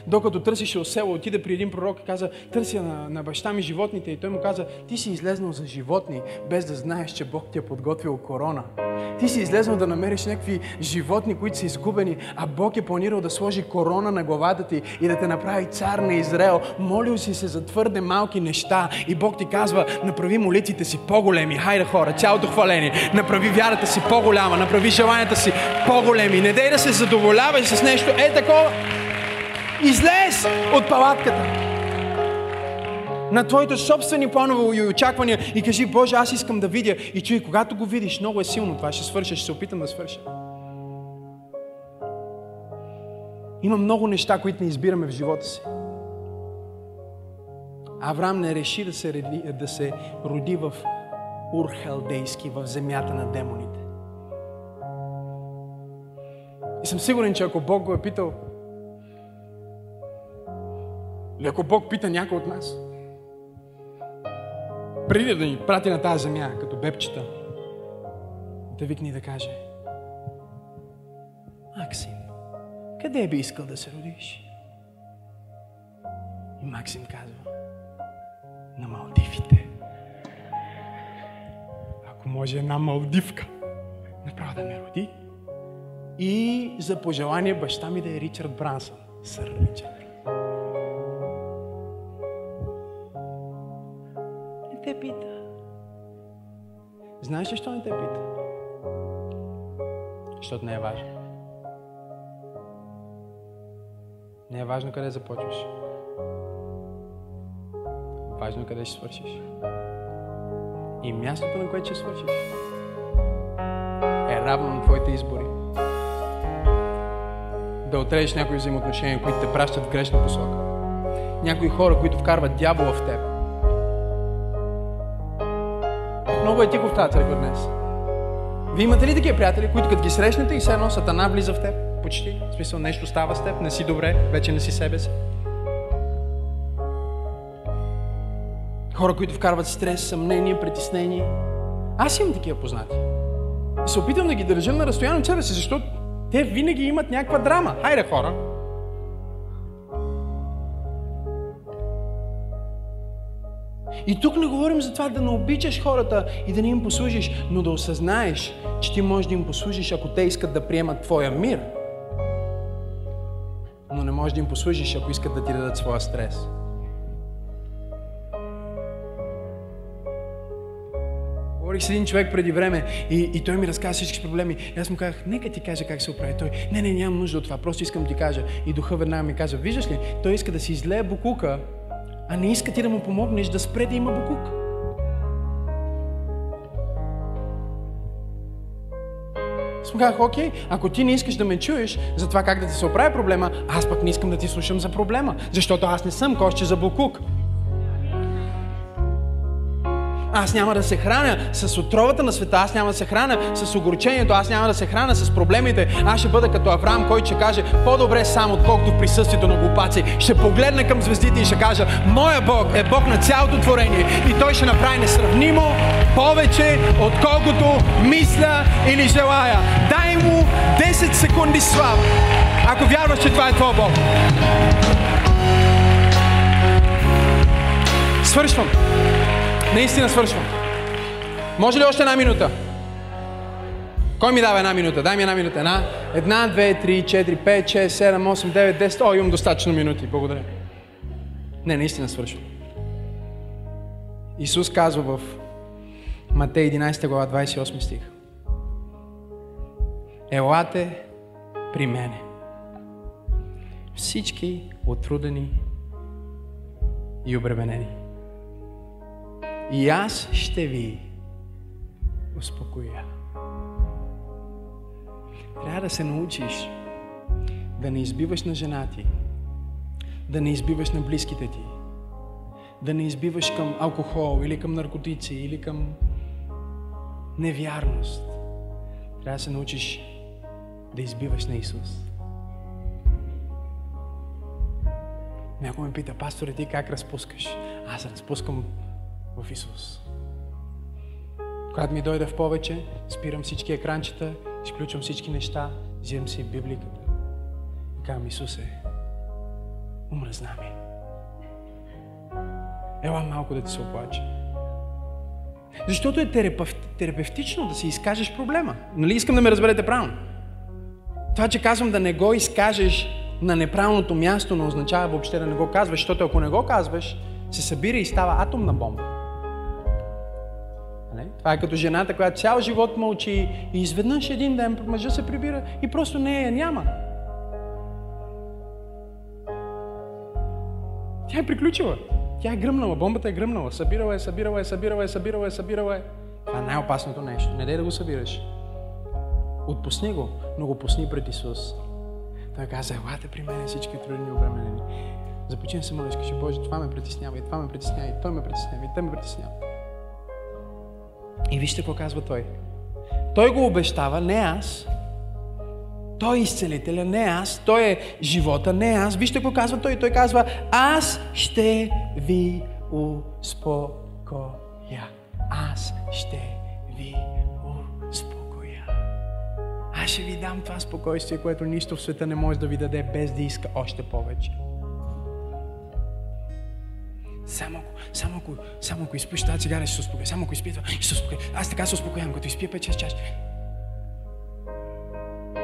Докато търсише осела, отиде при един пророк и каза, търся на, на баща ми животните. И той му каза, ти си излезнал за животни, без да знаеш, че Бог ти е подготвил корона. Ти си излезнал да намериш някакви животни, които са изгубени, а Бог е планирал да сложи корона на главата ти и да те направи цар на Израел. Молил си се за твърде малки неща и Бог ти казва, направи молитвите си по-големи. Хайде хора, цялото хваление. Направи вярата си по-голяма, направи желанията си по-големи. Не дей да се задоволяваш с нещо е такова. Излез от палатката на твоите собствени планове и очаквания и кажи, Боже, аз искам да видя. И чуй, когато го видиш, много е силно това, ще свърша, ще се опитам да свърша. Има много неща, които не избираме в живота си. Авраам не реши да се, роди, да се роди в Урхалдейски, в земята на демоните. И съм сигурен, че ако Бог го е питал, или ако Бог пита някой от нас, преди да ни прати на тази земя, като бебчета, да викне и да каже Максим, къде би искал да се родиш? И Максим казва на Малдивите. Ако може една Малдивка направо да ме роди. И за пожелание баща ми да е Ричард Брансън. Сър Ричард. Знаеш ли, що не те пита? Защото не е важно. Не е важно къде започваш. Важно е къде ще свършиш. И мястото, на което ще свършиш, е равно на твоите избори. Да отрежеш някои взаимоотношения, които те пращат в грешна посока. Някои хора, които вкарват дявола в теб много е тихо в тази църква днес. Вие имате ли такива приятели, които като ги срещнете и все едно сатана влиза в теб? Почти. В смисъл нещо става с теб, не си добре, вече не си себе си. Хора, които вкарват стрес, съмнение, притеснение. Аз имам такива познати. И се опитвам да ги държа на разстояние от себе си, защото те винаги имат някаква драма. Хайде, хора. И тук не говорим за това да не обичаш хората и да не им послужиш, но да осъзнаеш, че ти можеш да им послужиш, ако те искат да приемат твоя мир. Но не можеш да им послужиш, ако искат да ти дадат своя стрес. Говорих с един човек преди време и, и той ми разказа всички проблеми. И аз му казах, нека ти кажа как се оправи. Той, не, не, нямам нужда от това, просто искам да ти кажа. И духа веднага ми каза, виждаш ли, той иска да си излее букука, а не иска ти да му помогнеш да спре да има му казах, окей, ако ти не искаш да ме чуеш за това как да ти се оправи проблема, аз пък не искам да ти слушам за проблема, защото аз не съм кошче за букук. Аз няма да се храня с отровата на света, аз няма да се храня с огорчението, аз няма да се храня с проблемите. Аз ще бъда като Авраам, който ще каже по-добре сам, отколкото в присъствието на глупаци. Ще погледне към звездите и ще кажа, моя Бог е Бог на цялото творение и Той ще направи несравнимо повече, отколкото мисля или желая. Дай му 10 секунди слав, ако вярваш, че това е твой Бог. Свършвам. Наистина свършвам. Може ли още една минута? Кой ми дава една минута? Дай ми една минута. Една, една, две, три, четири, пет, шест, седем, осем, девет, десет. О, имам достатъчно минути. Благодаря. Не, наистина свършвам. Исус казва в Матей 11 глава 28 стих. Елате при мене. Всички отрудени и обременени и аз ще ви успокоя. Трябва да се научиш да не избиваш на жена ти, да не избиваш на близките ти, да не избиваш към алкохол или към наркотици или към невярност. Трябва да се научиш да избиваш на Исус. Някой ме пита, пасторе, ти как разпускаш? Аз разпускам в Исус. Когато ми дойде в повече, спирам всички екранчета, изключвам всички неща, вземам си Библиката казвам, Исусе, умръзна ми. Ела малко да ти се оплаче. Защото е терапевтично да си изкажеш проблема. Нали искам да ме разберете правилно? Това, че казвам да не го изкажеш на неправилното място, не означава въобще да не го казваш, защото ако не го казваш, се събира и става атомна бомба. Това е като жената, която цял живот мълчи и изведнъж един ден мъжа се прибира и просто нея няма. Тя е приключила. Тя е гръмнала, бомбата е гръмнала. Събирала е, събирала е, събирала е, събирала е, събирала е. Това е най-опасното нещо. Не дай да го събираш. Отпусни го, но го пусни пред Исус. Той каза, елате при мен всички трудни обременени. Започни се молиш, кажи, Боже, това ме притеснява, и това ме притеснява, и той ме притеснява, и те ме притеснява. И вижте какво казва той. Той го обещава, не аз. Той е изцелителя, не аз. Той е живота, не аз. Вижте какво казва той. Той казва, аз ще ви успокоя. Аз ще ви успокоя. Аз ще ви дам това спокойствие, което нищо в света не може да ви даде, без да иска още повече. Само ако, само ако, само ако изпиш тази цигара, ще се успокоя. Само ако изпия това, ще се успокоя. Аз така се успокоявам, като изпия 5-6 чаши.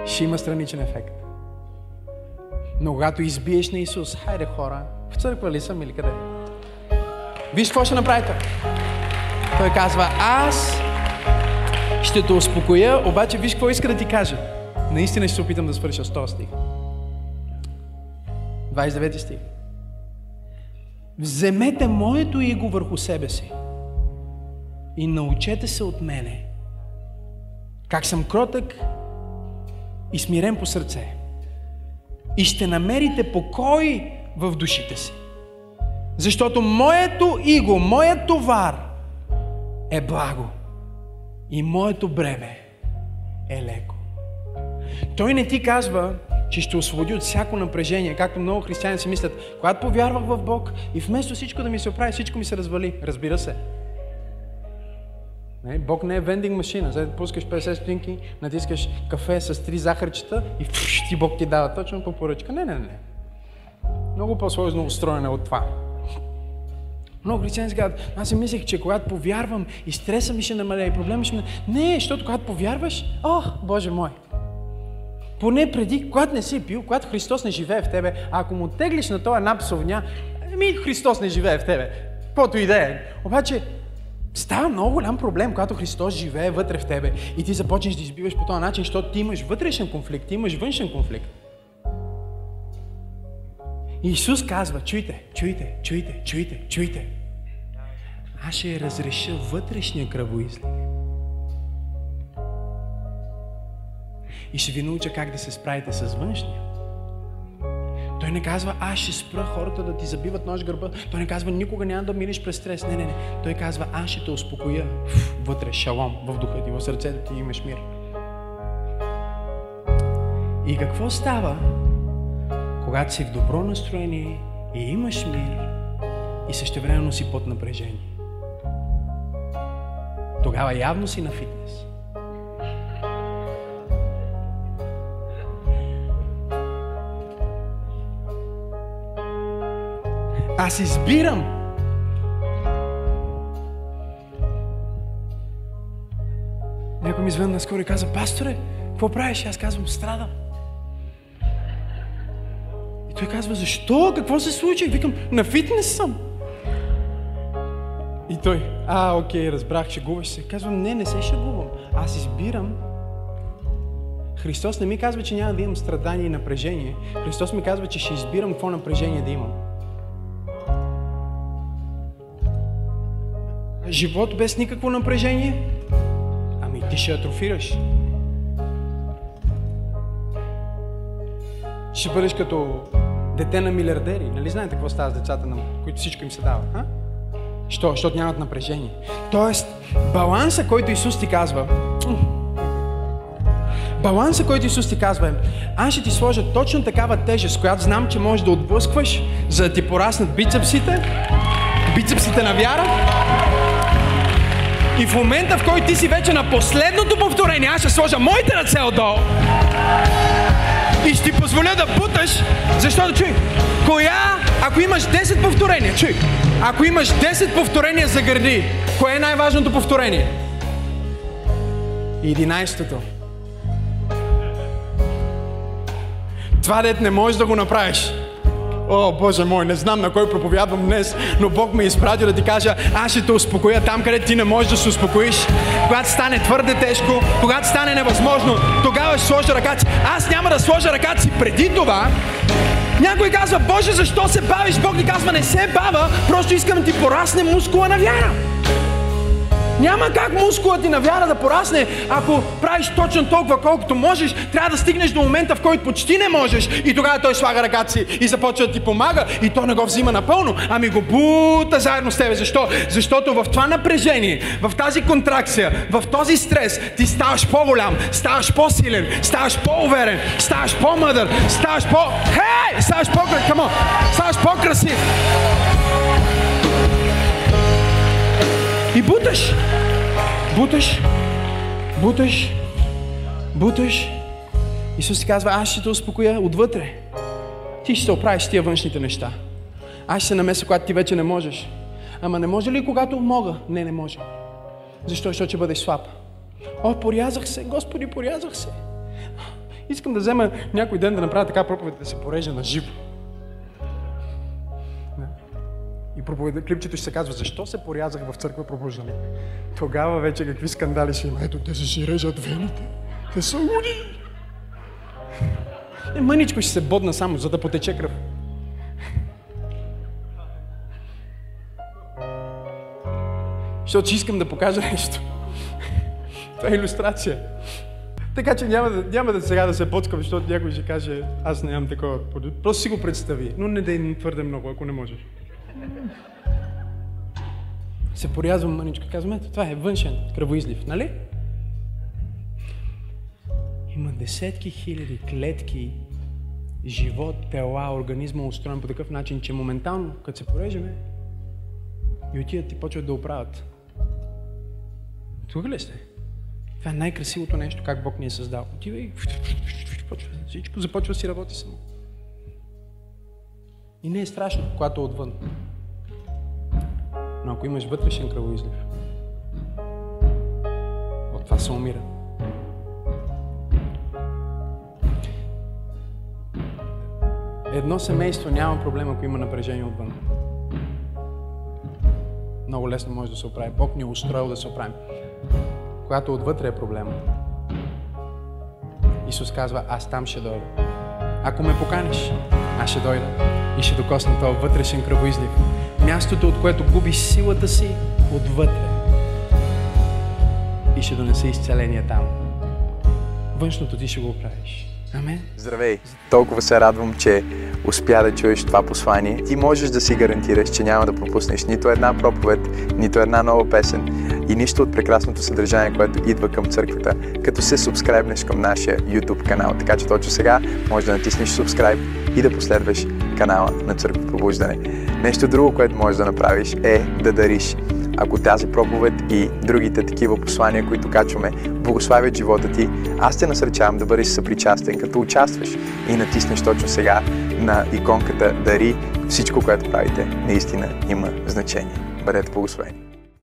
Ще има страничен ефект. Но когато избиеш на Исус, хайде хора, в църква ли съм или къде? Виж какво ще направите. Той казва, аз ще те успокоя, обаче виж какво иска да ти кажа. Наистина ще се опитам да свърша с този стих. 29 стих. Вземете моето иго върху себе си и научете се от мене, как съм кротък и смирен по сърце. И ще намерите покой в душите си. Защото моето иго, моят товар е благо и моето бреме е леко. Той не ти казва, че ще освободи от всяко напрежение, както много християни си мислят, когато повярвах в Бог и вместо всичко да ми се оправи, всичко ми се развали. Разбира се. Не, Бог не е вендинг машина. След пускаш 50 стотинки, натискаш кафе с три захарчета и фуш, ти Бог ти дава точно по поръчка. Не, не, не. Много по-сложно устроено от това. Много християни си казват, аз си мислех, че когато повярвам и стреса ми ще намаля и проблема ще. Не, защото когато повярваш, о, Боже мой, поне преди, когато не си пил, когато Христос не живее в тебе, а ако му теглиш на този една псовня, ами Христос не живее в тебе. Каквото и да е. Обаче, става много голям проблем, когато Христос живее вътре в тебе и ти започнеш да избиваш по този начин, защото ти имаш вътрешен конфликт, ти имаш външен конфликт. Исус казва, чуйте, чуйте, чуйте, чуйте, чуйте. Аз ще разреша вътрешния кръвоизлив. И ще ви науча как да се справите с външния. Той не казва, аз ще спра хората да ти забиват нож гърба. Той не казва, никога няма да минеш през стрес. Не, не, не. Той казва, аз ще те успокоя вътре, шалом, в духа ти, в сърцето ти имаш мир. И какво става, когато си в добро настроение и имаш мир и същевременно си под напрежение? Тогава явно си на фитнес. Аз избирам. Някой ми звънна наскоро и каза, пасторе, какво правиш? Аз казвам, страдам. И той казва, защо? Какво се случи? Викам, на фитнес съм. И той, а, окей, разбрах, шегуваш се. Казвам, не, не се шегувам. Аз избирам. Христос не ми казва, че няма да имам страдание и напрежение. Христос ми казва, че ще избирам какво напрежение да имам. Живот без никакво напрежение? Ами ти ще атрофираш. Ще бъдеш като дете на милиардери. Нали знаете какво става с децата, на които всичко им се дава? А? Що? Защото нямат напрежение. Тоест, баланса, който Исус ти казва, баланса, който Исус ти казва е, аз ще ти сложа точно такава тежест, която знам, че можеш да отблъскваш, за да ти пораснат бицепсите, бицепсите на вяра. И в момента, в който ти си вече на последното повторение, аз ще сложа моите ръце отдолу и ще ти позволя да буташ, защото чуй, коя, ако имаш 10 повторения, чуй, ако имаш 10 повторения за гърди, кое е най-важното повторение? 11-то. Това дет не можеш да го направиш. О, Боже мой, не знам на кой проповядвам днес, но Бог ме изпрати да ти кажа, аз ще те успокоя там, където ти не можеш да се успокоиш. Когато стане твърде тежко, когато стане невъзможно, тогава ще сложа ръката си. Аз няма да сложа ръката си преди това, някой казва, Боже, защо се бавиш? Бог ни казва, не се бава, просто искам да ти порасне мускула на вяра. Няма как мускулът ти на вяра да порасне, ако правиш точно толкова колкото можеш. Трябва да стигнеш до момента, в който почти не можеш. И тогава той слага ръката си и започва да ти помага. И той не го взима напълно, ами го бута заедно с тебе. Защо? Защото в това напрежение, в тази контракция, в този стрес, ти ставаш по-голям, ставаш по-силен, ставаш по-уверен, ставаш по-мъдър, ставаш по... Хей! Ставаш по-красив. Ставаш по-красив. И буташ. Буташ. Буташ. Буташ. Исус си казва, аз ще те успокоя отвътре. Ти ще се оправиш тия външните неща. Аз ще се намеся, когато ти вече не можеш. Ама не може ли когато мога? Не, не може. Защо? Защото ще бъдеш слаб. О, порязах се, Господи, порязах се. Искам да взема някой ден да направя така проповед, да се порежа на живо. И проповед... клипчето ще се казва, защо се порязах в църква пробуждане. Тогава вече какви скандали ще има. Ето, те се си режат вените. Те са луди. Е, мъничко ще се бодна само, за да потече кръв. Защото искам да покажа нещо. Това е иллюстрация. Така че няма няма да сега да се боцкам, защото някой ще каже, аз нямам такова. Просто си го представи, но не да твърде много, ако не можеш се порязвам мъничко. Казвам, ето, това е външен кръвоизлив, нали? Има десетки хиляди клетки, живот, тела, организма устроен по такъв начин, че моментално, като се порежеме, и отидат и почват да оправят. Тук ли сте? Това е най-красивото нещо, как Бог ни е създал. Отива и всичко започва си работи само. И не е страшно, когато отвън. Ако имаш вътрешен кръвоизлив, от това се умира. Едно семейство няма проблем, ако има напрежение отвън. Много лесно може да се оправи. Бог ни е устроил да се оправим. Когато отвътре е проблема, Исус казва, аз там ще дойда. Ако ме поканиш, аз ще дойда и ще докосна този вътрешен кръвоизлив. Мястото, от което губиш силата си, отвътре. И ще донесе изцеление там. Външното ти ще го оправиш. Амен. Здравей! Толкова се радвам, че успя да чуеш това послание. Ти можеш да си гарантираш, че няма да пропуснеш нито една проповед, нито една нова песен и нищо от прекрасното съдържание, което идва към църквата, като се субскрайбнеш към нашия YouTube канал. Така че точно сега можеш да натиснеш subscribe и да последваш канала на Църква Пробуждане. Нещо друго, което можеш да направиш е да дариш ако тази проповед и другите такива послания, които качваме, благославят живота ти, аз те насърчавам да бъдеш съпричастен, като участваш и натиснеш точно сега на иконката Дари. Всичко, което правите, наистина има значение. Бъдете благословени!